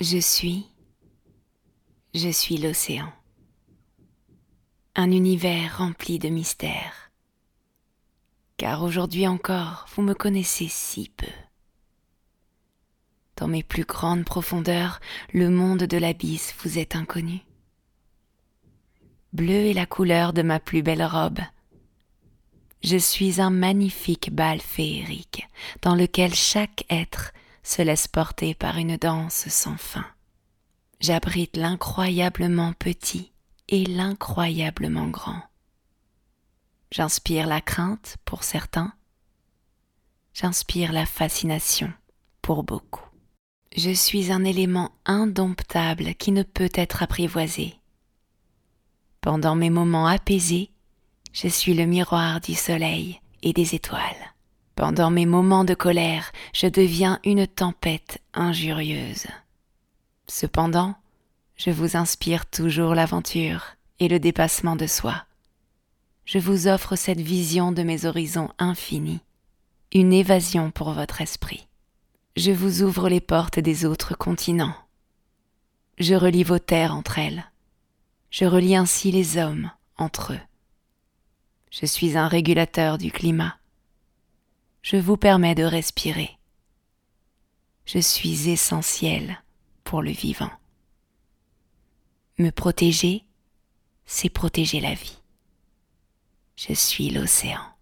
Je suis, je suis l'océan. Un univers rempli de mystères. Car aujourd'hui encore, vous me connaissez si peu. Dans mes plus grandes profondeurs, le monde de l'abysse vous est inconnu. Bleu est la couleur de ma plus belle robe. Je suis un magnifique bal féerique dans lequel chaque être se laisse porter par une danse sans fin. J'abrite l'incroyablement petit et l'incroyablement grand. J'inspire la crainte pour certains, j'inspire la fascination pour beaucoup. Je suis un élément indomptable qui ne peut être apprivoisé. Pendant mes moments apaisés, je suis le miroir du soleil et des étoiles. Pendant mes moments de colère, je deviens une tempête injurieuse. Cependant, je vous inspire toujours l'aventure et le dépassement de soi. Je vous offre cette vision de mes horizons infinis, une évasion pour votre esprit. Je vous ouvre les portes des autres continents. Je relie vos terres entre elles. Je relie ainsi les hommes entre eux. Je suis un régulateur du climat je vous permets de respirer. Je suis essentiel pour le vivant. Me protéger, c'est protéger la vie. Je suis l'océan.